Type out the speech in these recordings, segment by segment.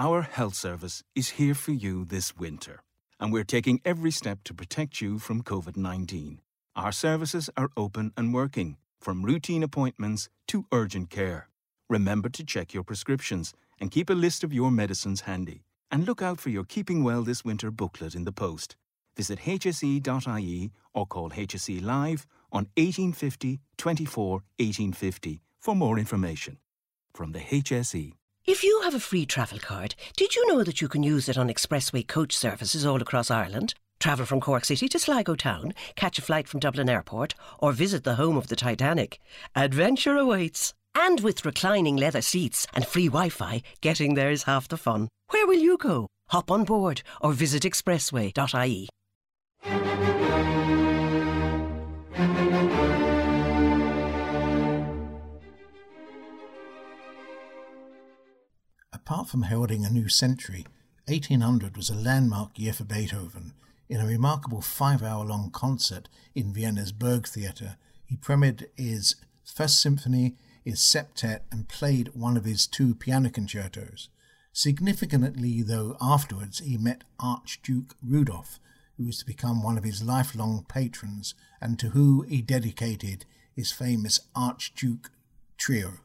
Our health service is here for you this winter, and we're taking every step to protect you from COVID 19. Our services are open and working, from routine appointments to urgent care. Remember to check your prescriptions and keep a list of your medicines handy. And look out for your Keeping Well This Winter booklet in the post. Visit hse.ie or call HSE Live on 1850 24 1850 for more information. From the HSE. If you have a free travel card, did you know that you can use it on expressway coach services all across Ireland? Travel from Cork City to Sligo Town, catch a flight from Dublin Airport, or visit the home of the Titanic. Adventure awaits. And with reclining leather seats and free Wi Fi, getting there is half the fun. Where will you go? Hop on board or visit expressway.ie. Apart from heralding a new century, 1800 was a landmark year for Beethoven. In a remarkable five hour long concert in Vienna's Burgtheater, he premiered his First Symphony, his septet, and played one of his two piano concertos. Significantly, though, afterwards he met Archduke Rudolph, who was to become one of his lifelong patrons and to whom he dedicated his famous Archduke Trio.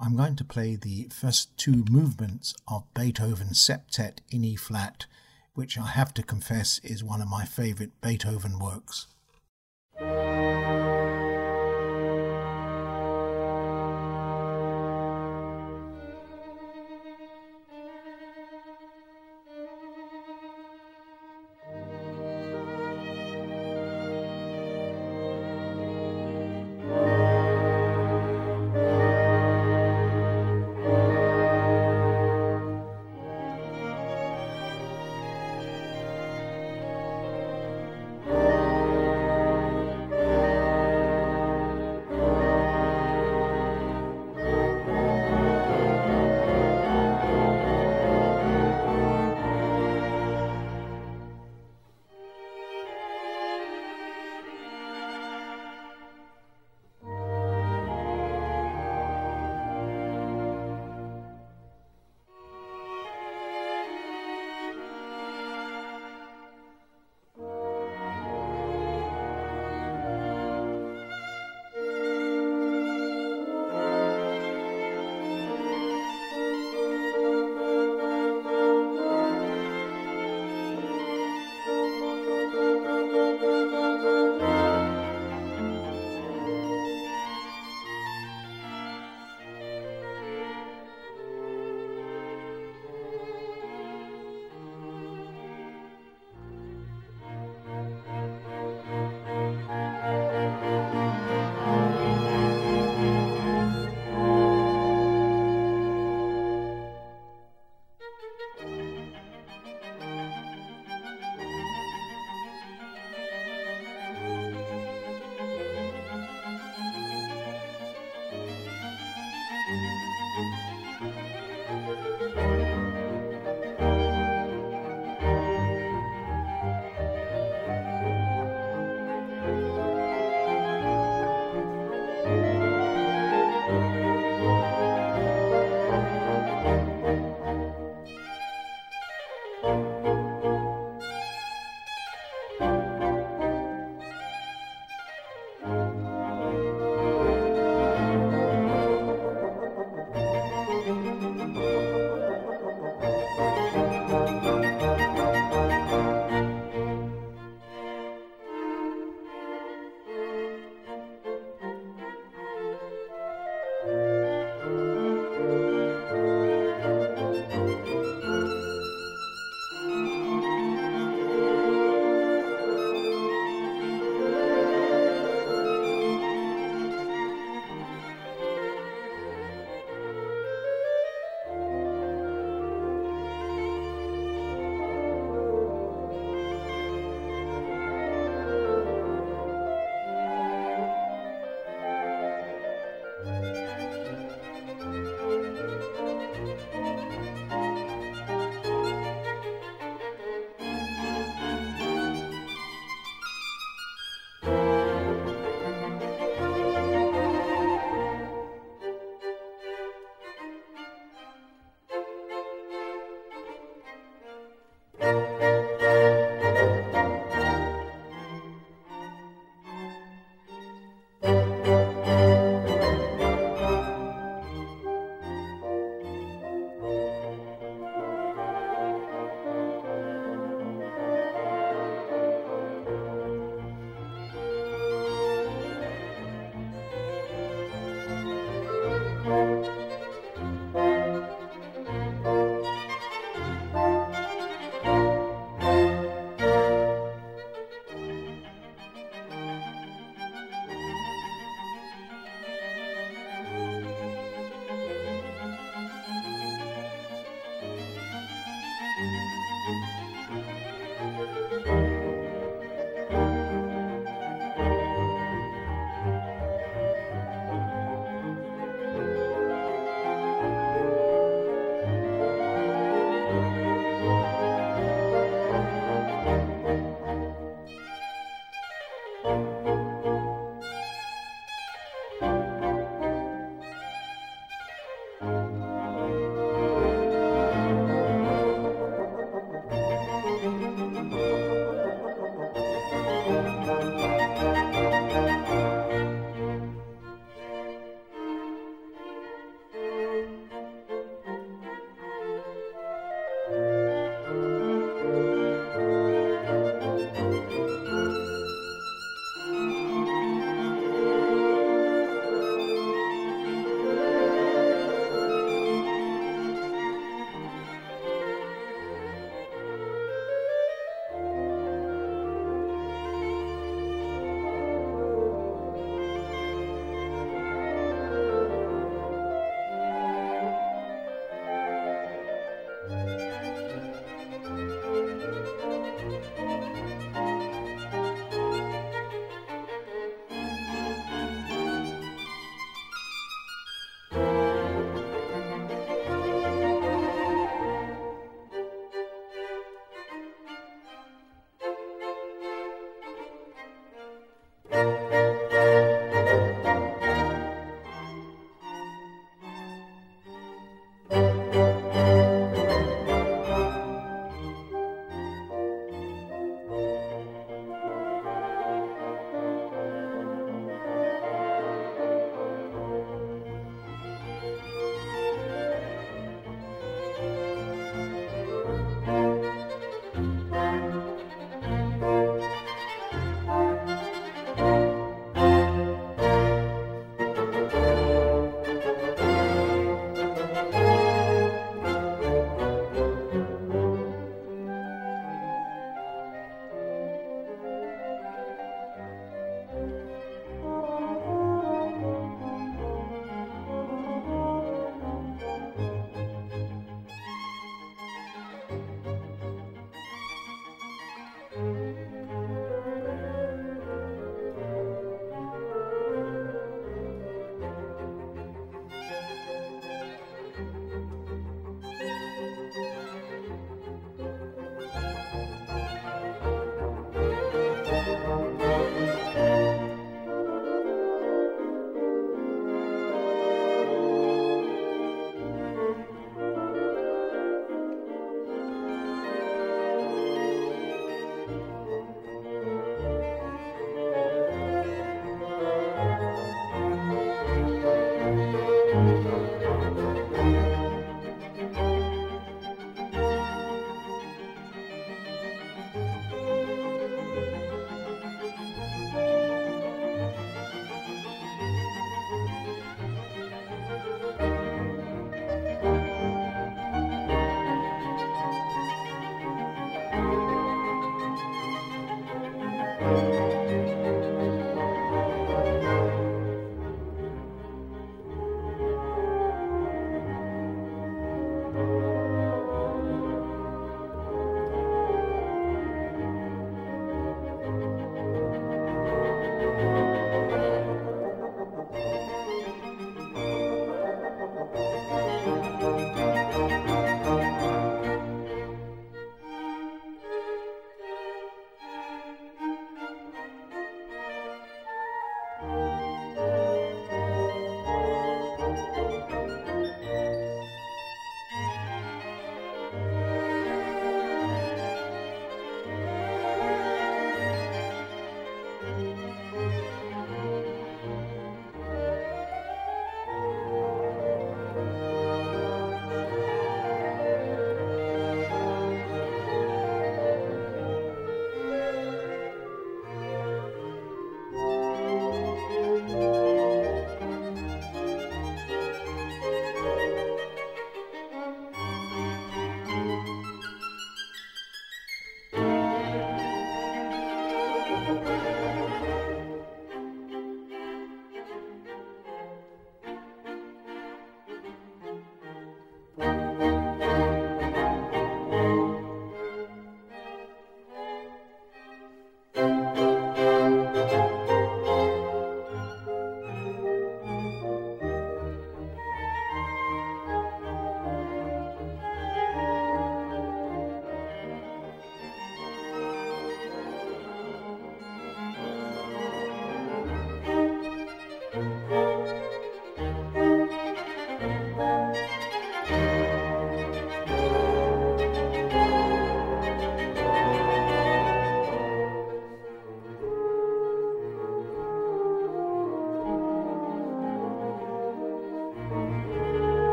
I'm going to play the first two movements of Beethoven's Septet in E flat, which I have to confess is one of my favourite Beethoven works.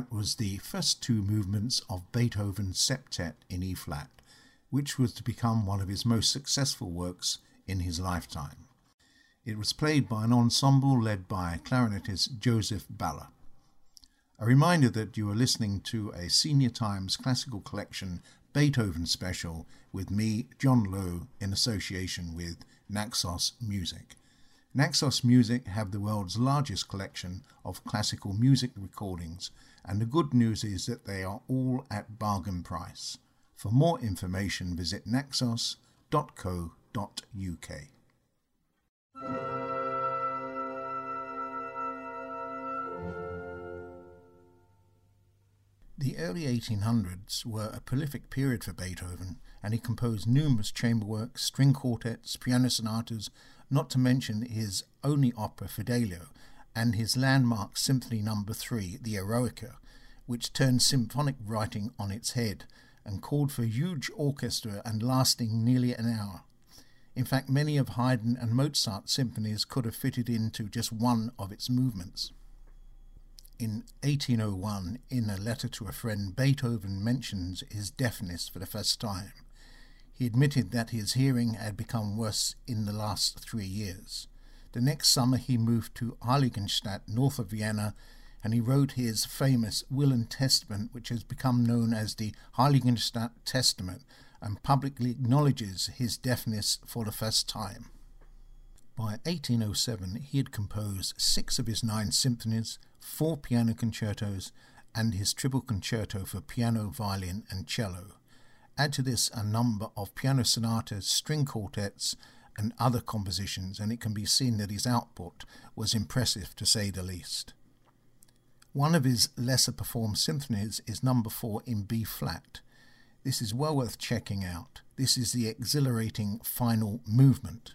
That was the first two movements of Beethoven's Septet in E flat, which was to become one of his most successful works in his lifetime. It was played by an ensemble led by clarinetist Joseph Baller. A reminder that you are listening to a Senior Times Classical Collection Beethoven special with me, John Lowe, in association with Naxos Music. Naxos Music have the world's largest collection of classical music recordings, and the good news is that they are all at bargain price. For more information, visit naxos.co.uk. The early 1800s were a prolific period for Beethoven, and he composed numerous chamber works, string quartets, piano sonatas, not to mention his only opera Fidelio and his landmark Symphony No. 3, the Eroica, which turned symphonic writing on its head and called for huge orchestra and lasting nearly an hour. In fact, many of Haydn and Mozart's symphonies could have fitted into just one of its movements. In 1801, in a letter to a friend, Beethoven mentions his deafness for the first time. He admitted that his hearing had become worse in the last three years. The next summer, he moved to Heiligenstadt, north of Vienna, and he wrote his famous Will and Testament, which has become known as the Heiligenstadt Testament, and publicly acknowledges his deafness for the first time. By 1807, he had composed six of his nine symphonies, four piano concertos, and his triple concerto for piano, violin, and cello. Add to this a number of piano sonatas, string quartets, and other compositions, and it can be seen that his output was impressive to say the least. One of his lesser performed symphonies is number 4 in B flat. This is well worth checking out. This is the exhilarating final movement.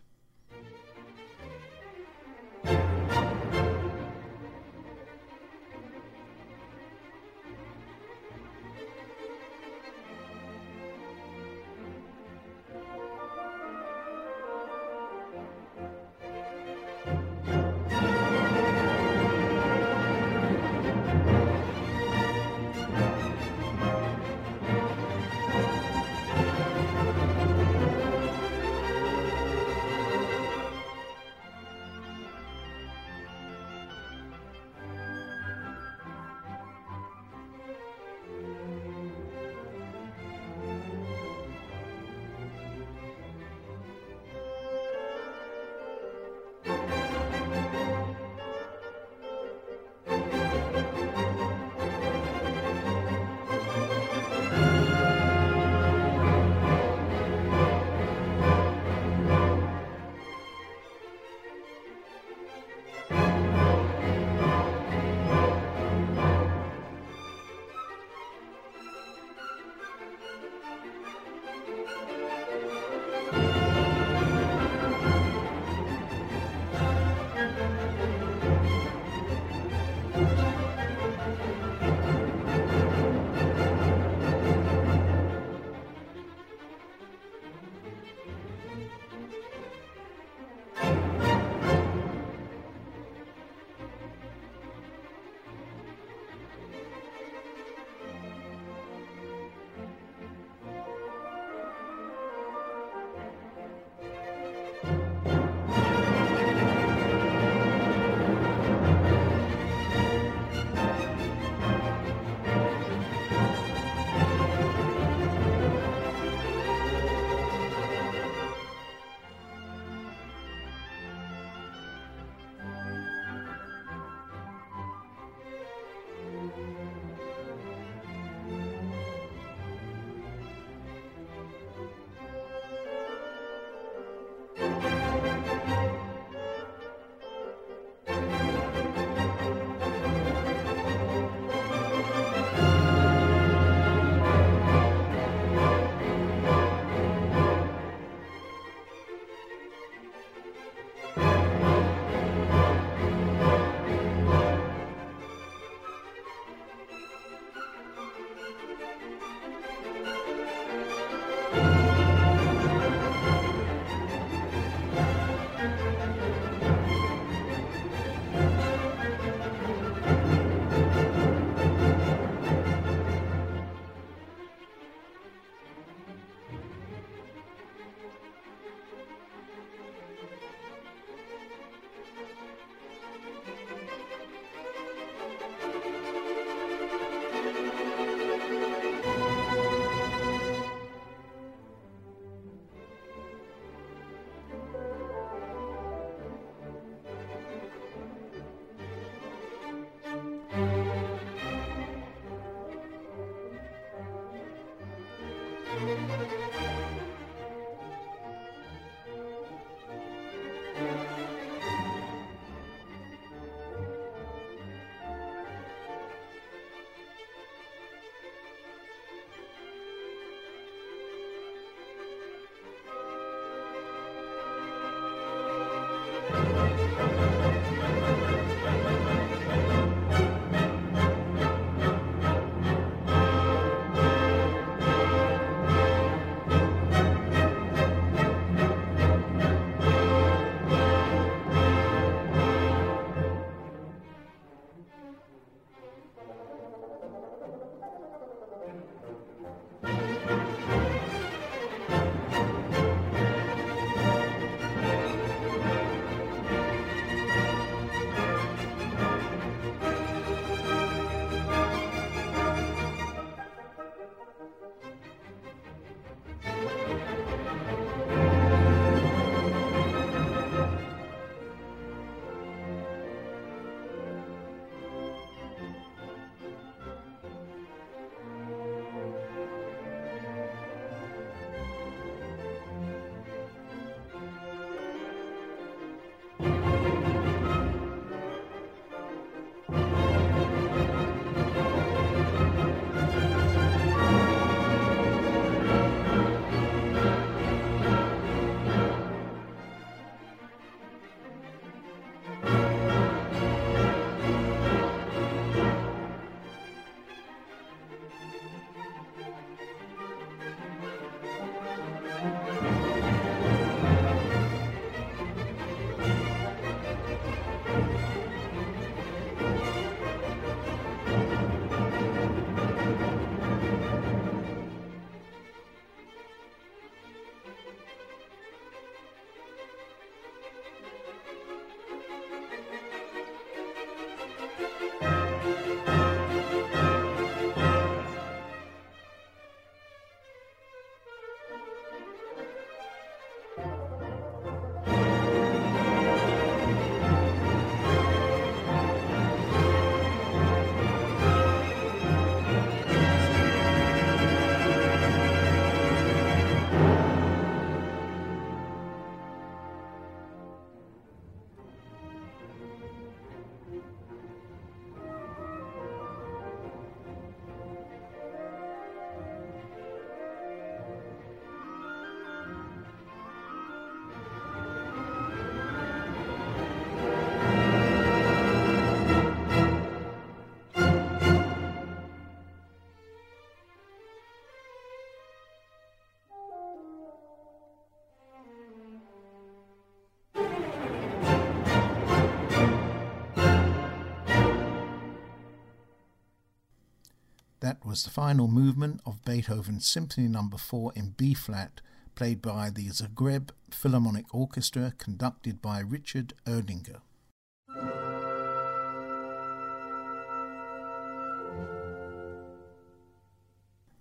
That was the final movement of Beethoven's Symphony No. 4 in B flat, played by the Zagreb Philharmonic Orchestra, conducted by Richard Edlinger.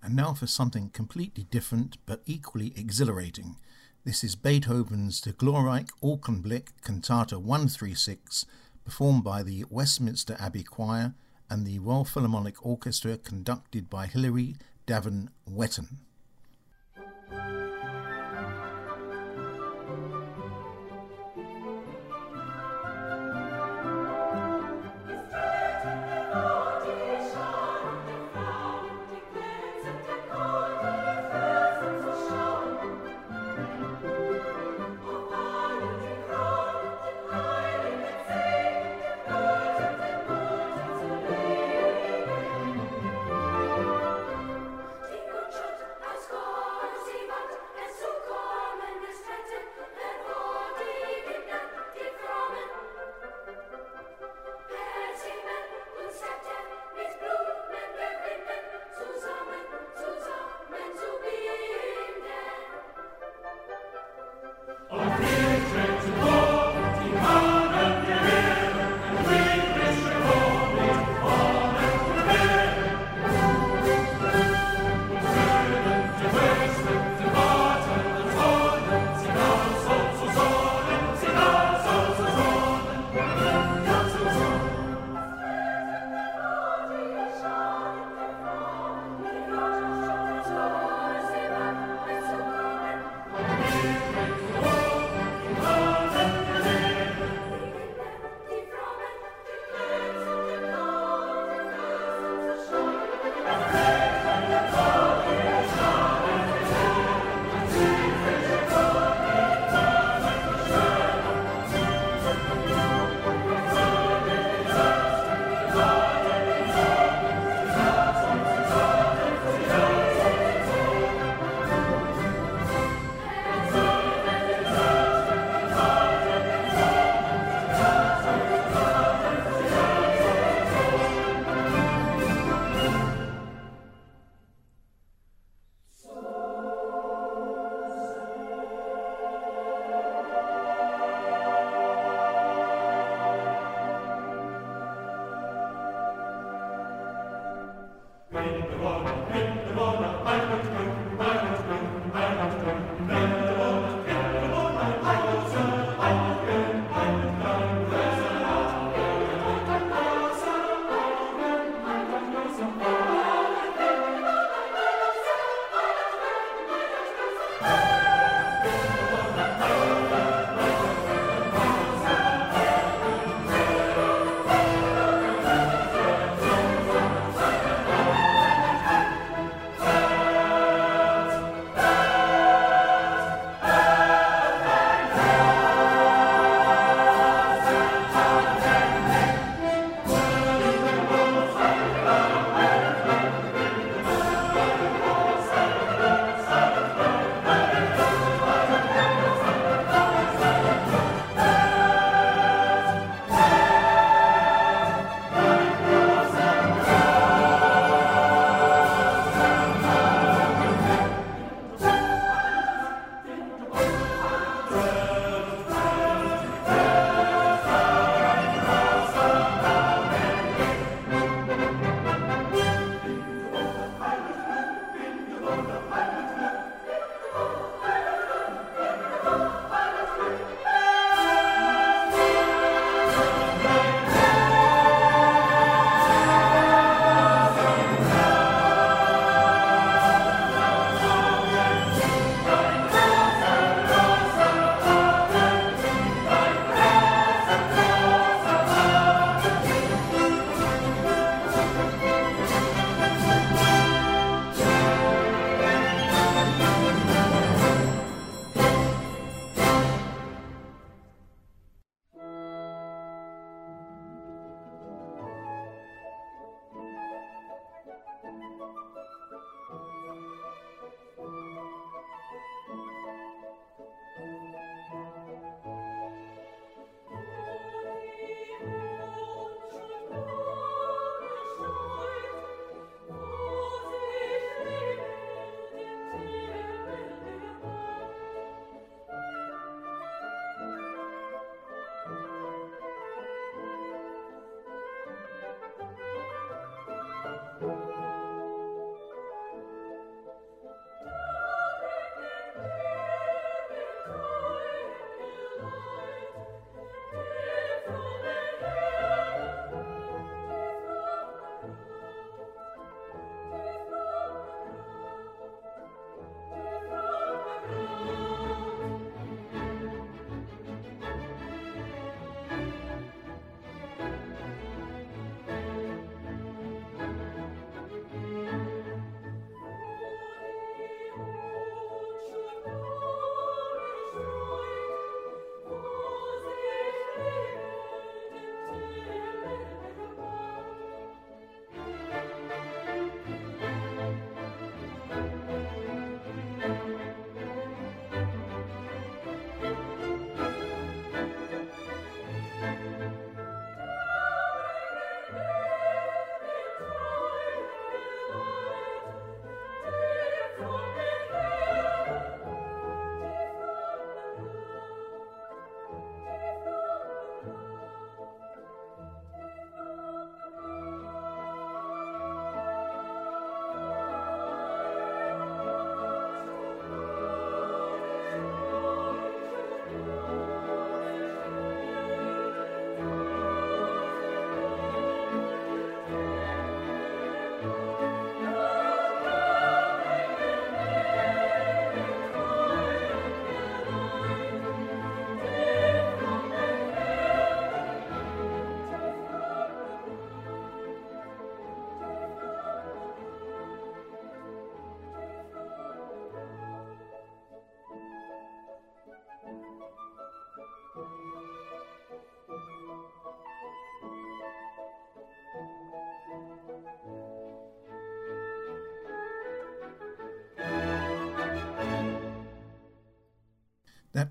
And now for something completely different but equally exhilarating. This is Beethoven's Der glorreiche Augenblick Cantata 136, performed by the Westminster Abbey Choir and the Royal Philharmonic Orchestra conducted by Hilary Davan Wetton.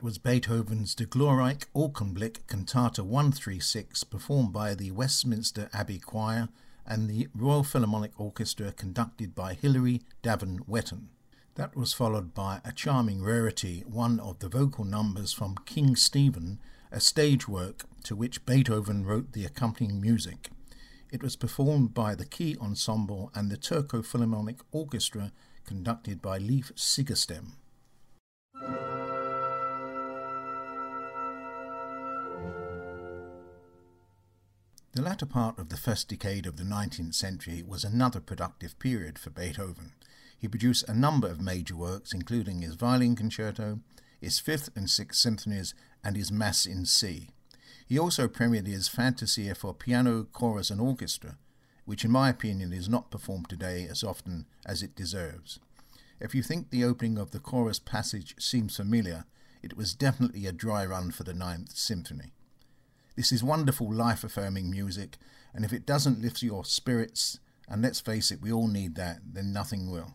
Was Beethoven's De Augenblick Cantata 136, performed by the Westminster Abbey Choir and the Royal Philharmonic Orchestra, conducted by Hilary Davan Wetton. That was followed by a charming rarity, one of the vocal numbers from King Stephen, a stage work to which Beethoven wrote the accompanying music. It was performed by the Key Ensemble and the Turku Philharmonic Orchestra, conducted by Leif Segerstam. The latter part of the first decade of the 19th century was another productive period for Beethoven. He produced a number of major works, including his violin concerto, his fifth and sixth symphonies, and his Mass in C. He also premiered his Fantasia for piano, chorus, and orchestra, which in my opinion is not performed today as often as it deserves. If you think the opening of the chorus passage seems familiar, it was definitely a dry run for the Ninth Symphony. This is wonderful life affirming music, and if it doesn't lift your spirits, and let's face it, we all need that, then nothing will.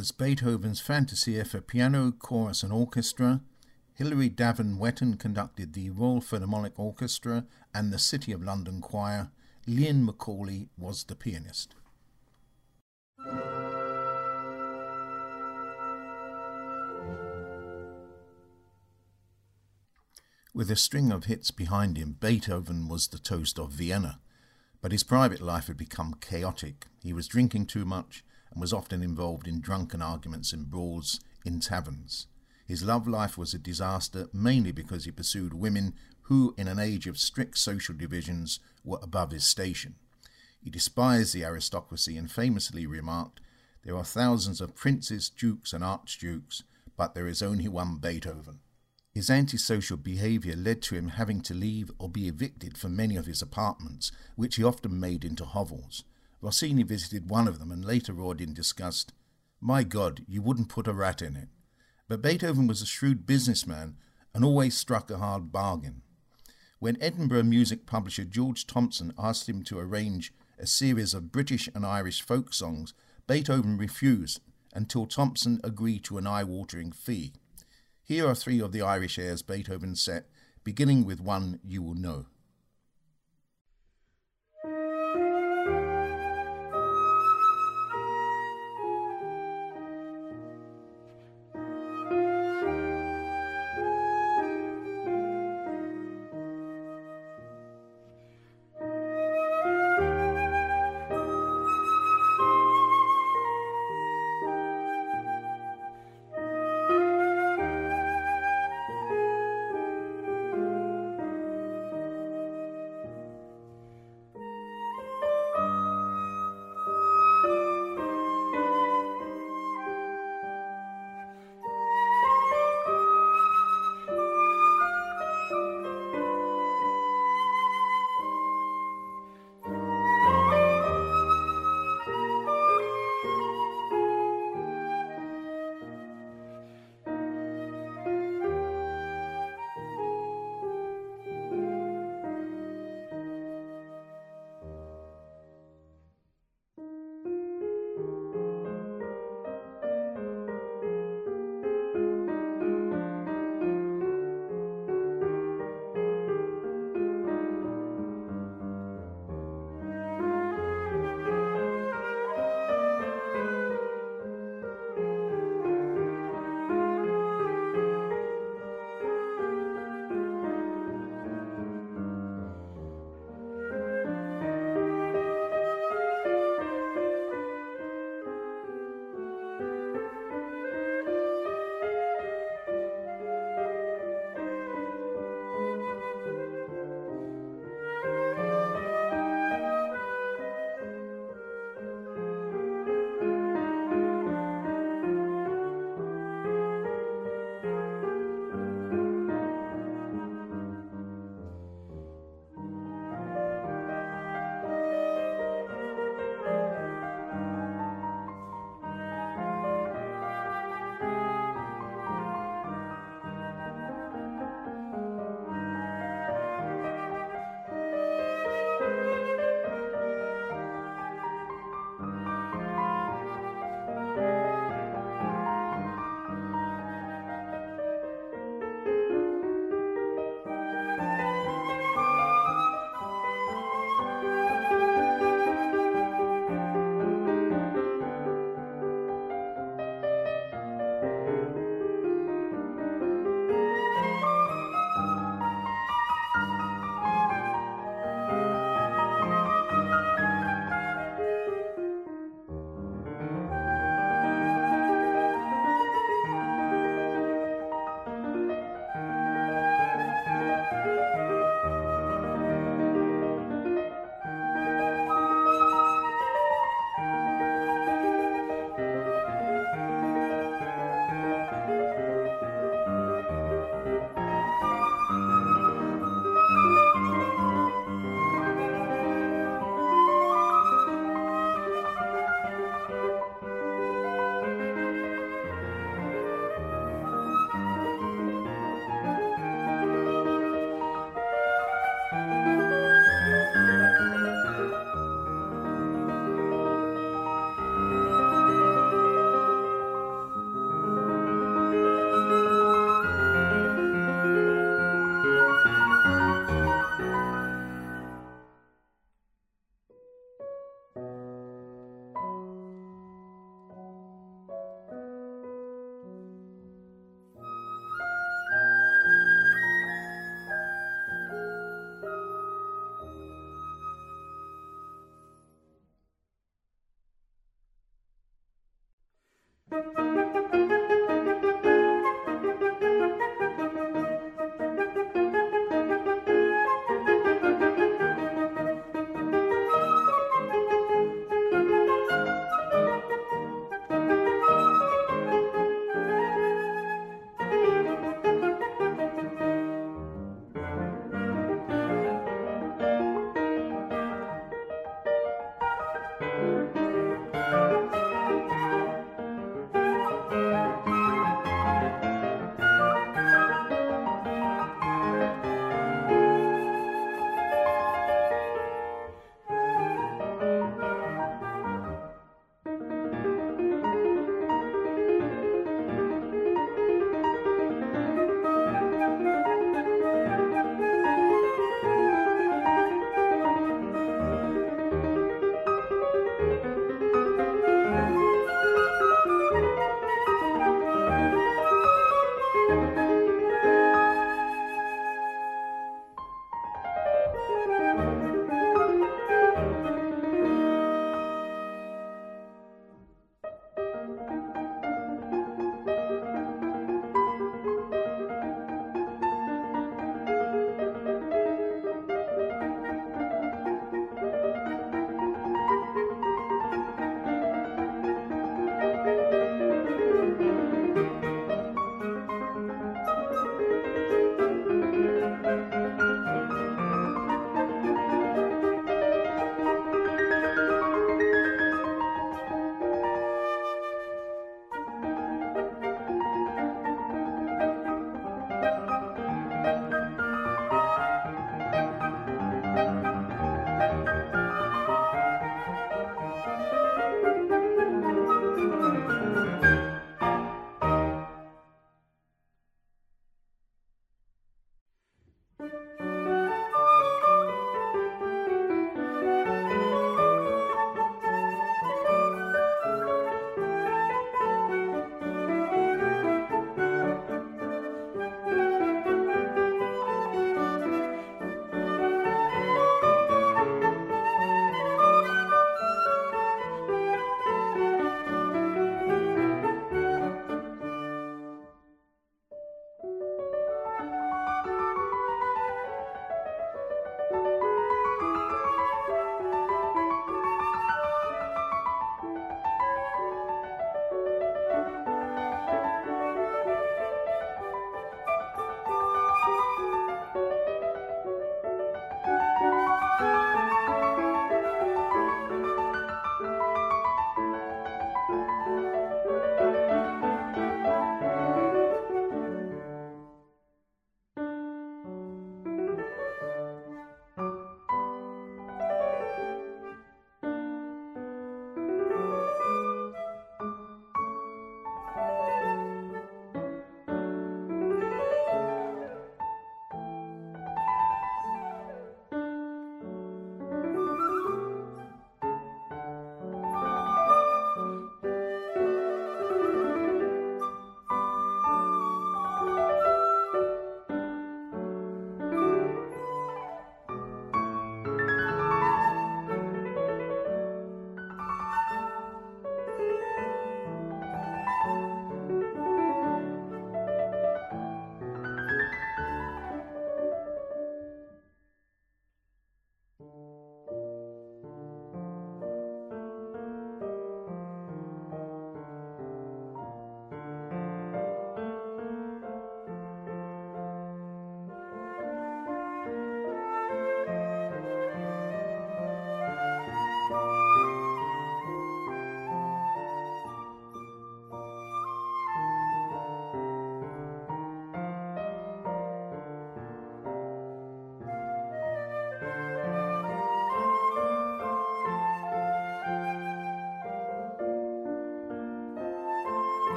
Was Beethoven's Fantasia for piano, chorus, and orchestra. Hilary Davan Wetton conducted the Royal Philharmonic Orchestra and the City of London Choir. Liam Macaulay was the pianist. With a string of hits behind him, Beethoven was the toast of Vienna. But his private life had become chaotic. He was drinking too much and was often involved in drunken arguments and brawls in taverns. His love life was a disaster mainly because he pursued women who, in an age of strict social divisions, were above his station. He despised the aristocracy and famously remarked, There are thousands of princes, dukes, and archdukes, but there is only one Beethoven. His antisocial behaviour led to him having to leave or be evicted from many of his apartments, which he often made into hovels. Rossini visited one of them and later roared in disgust, My God, you wouldn't put a rat in it. But Beethoven was a shrewd businessman and always struck a hard bargain. When Edinburgh music publisher George Thomson asked him to arrange a series of British and Irish folk songs, Beethoven refused until Thomson agreed to an eye watering fee. Here are three of the Irish airs Beethoven set, beginning with one you will know.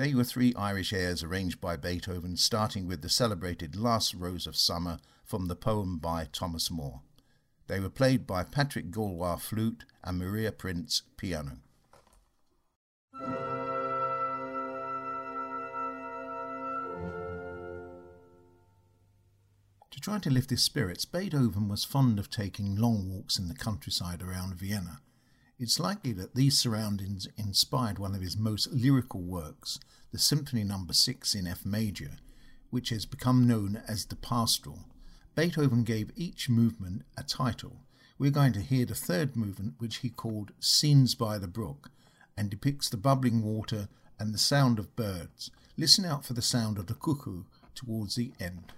There were three Irish airs arranged by Beethoven, starting with the celebrated Last Rose of Summer from the poem by Thomas Moore. They were played by Patrick Gallois flute and Maria Prince piano. To try to lift his spirits, Beethoven was fond of taking long walks in the countryside around Vienna. It's likely that these surroundings inspired one of his most lyrical works, the Symphony No. 6 in F major, which has become known as the Pastoral. Beethoven gave each movement a title. We're going to hear the third movement, which he called Scenes by the Brook, and depicts the bubbling water and the sound of birds. Listen out for the sound of the cuckoo towards the end.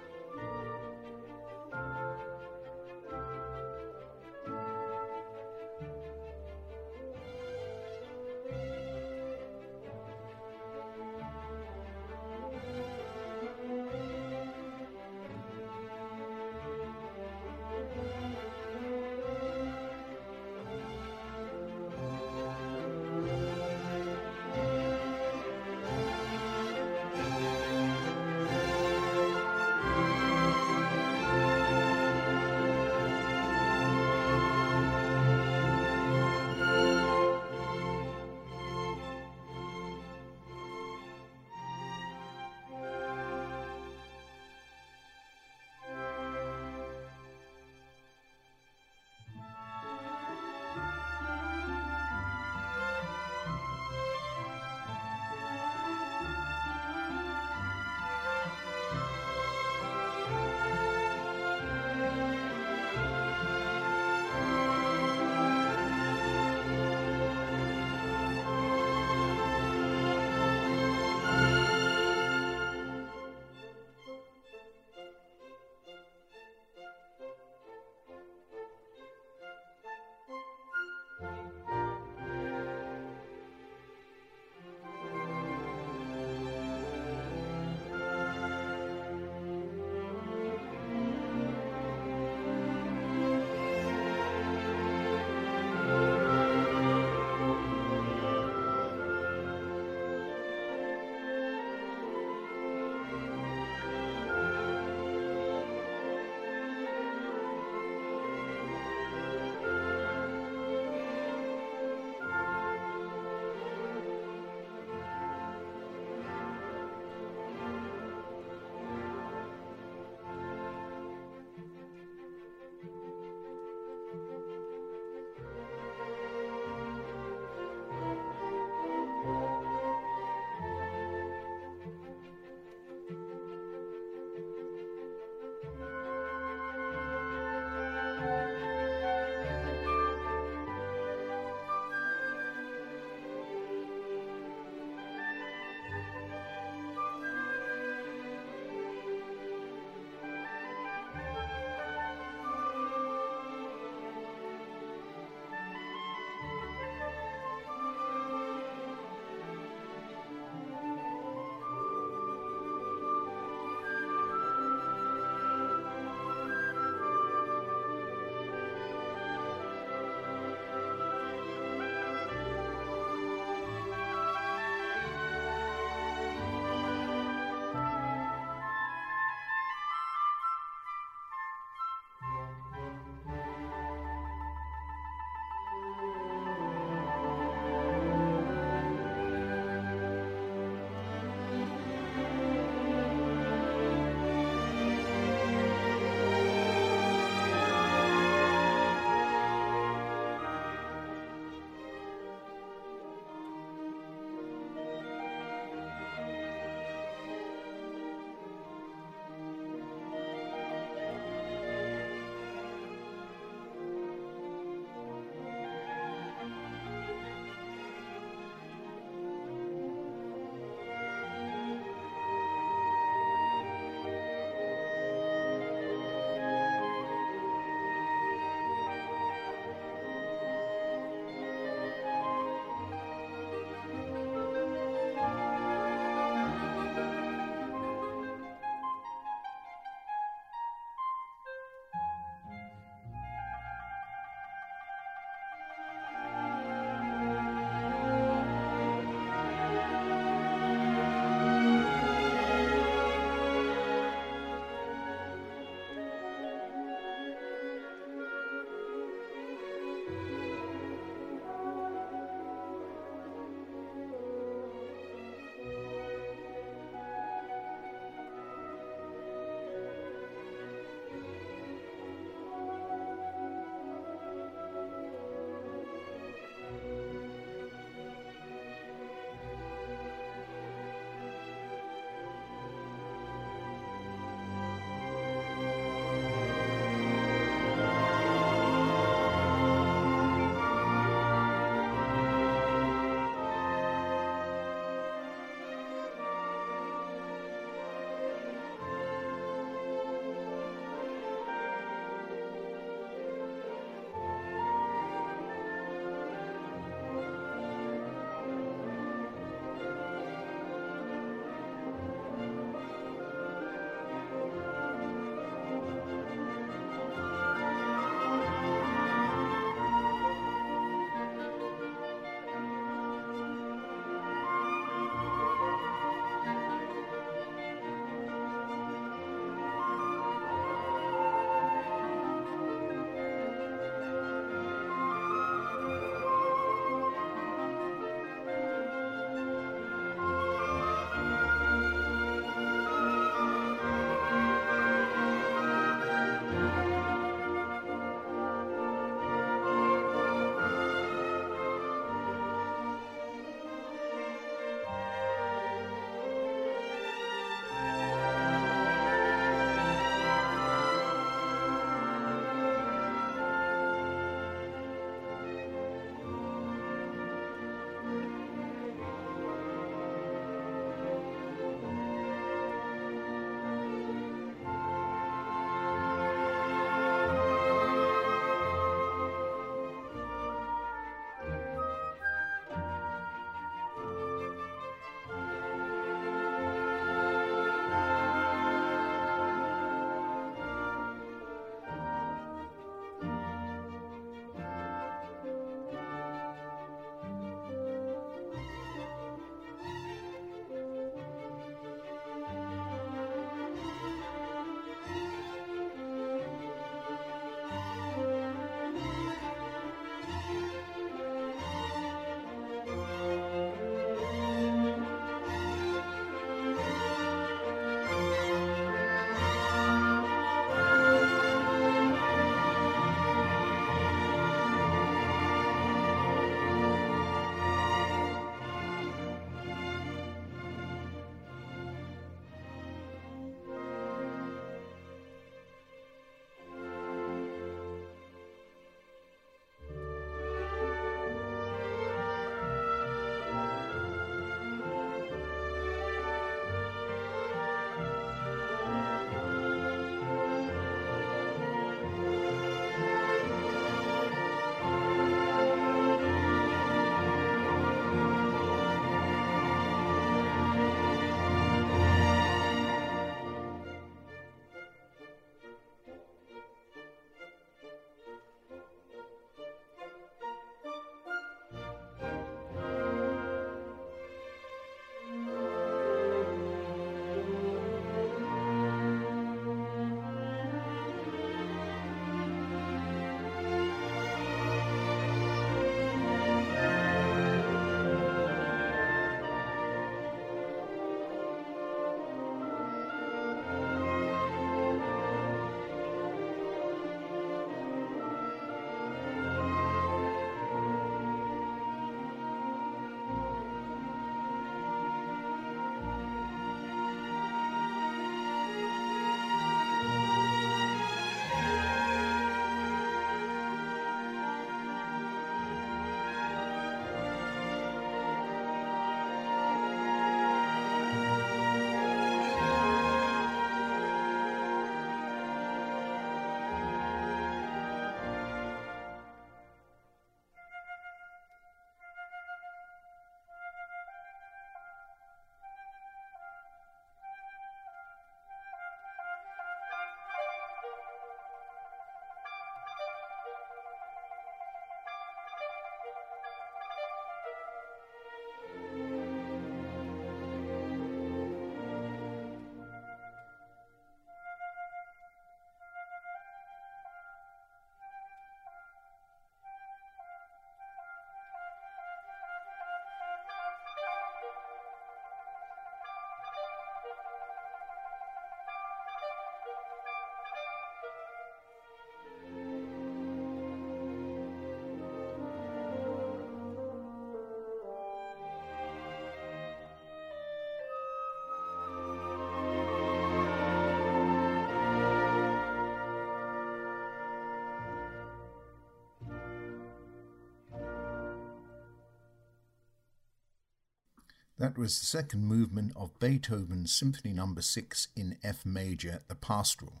That was the second movement of Beethoven's Symphony No. 6 in F major, the Pastoral.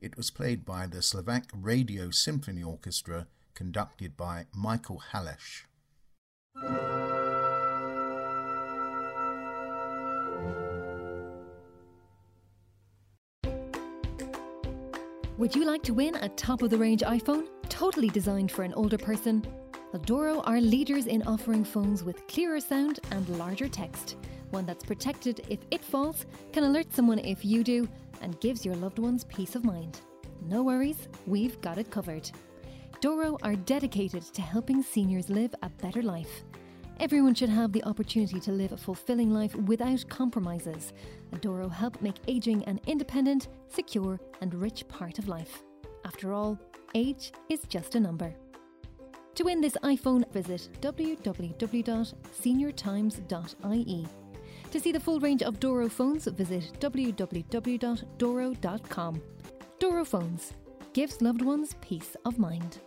It was played by the Slovak Radio Symphony Orchestra, conducted by Michael Halász. Would you like to win a top of the range iPhone, totally designed for an older person? Doro are leaders in offering phones with clearer sound and larger text. One that's protected if it falls, can alert someone if you do, and gives your loved ones peace of mind. No worries, we've got it covered. Doro are dedicated to helping seniors live a better life. Everyone should have the opportunity to live a fulfilling life without compromises. Doro help make aging an independent, secure, and rich part of life. After all, age is just a number. To win this iPhone, visit www.seniortimes.ie. To see the full range of Doro phones, visit www.doro.com. Doro Phones gives loved ones peace of mind.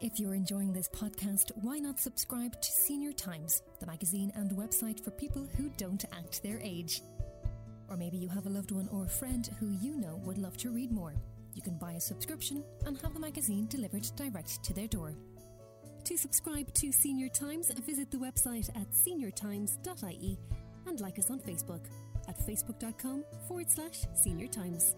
If you're enjoying this podcast, why not subscribe to Senior Times, the magazine and website for people who don't act their age? Or maybe you have a loved one or a friend who you know would love to read more. You can buy a subscription and have the magazine delivered direct to their door. To subscribe to Senior Times, visit the website at seniortimes.ie and like us on Facebook at facebook.com forward slash senior times.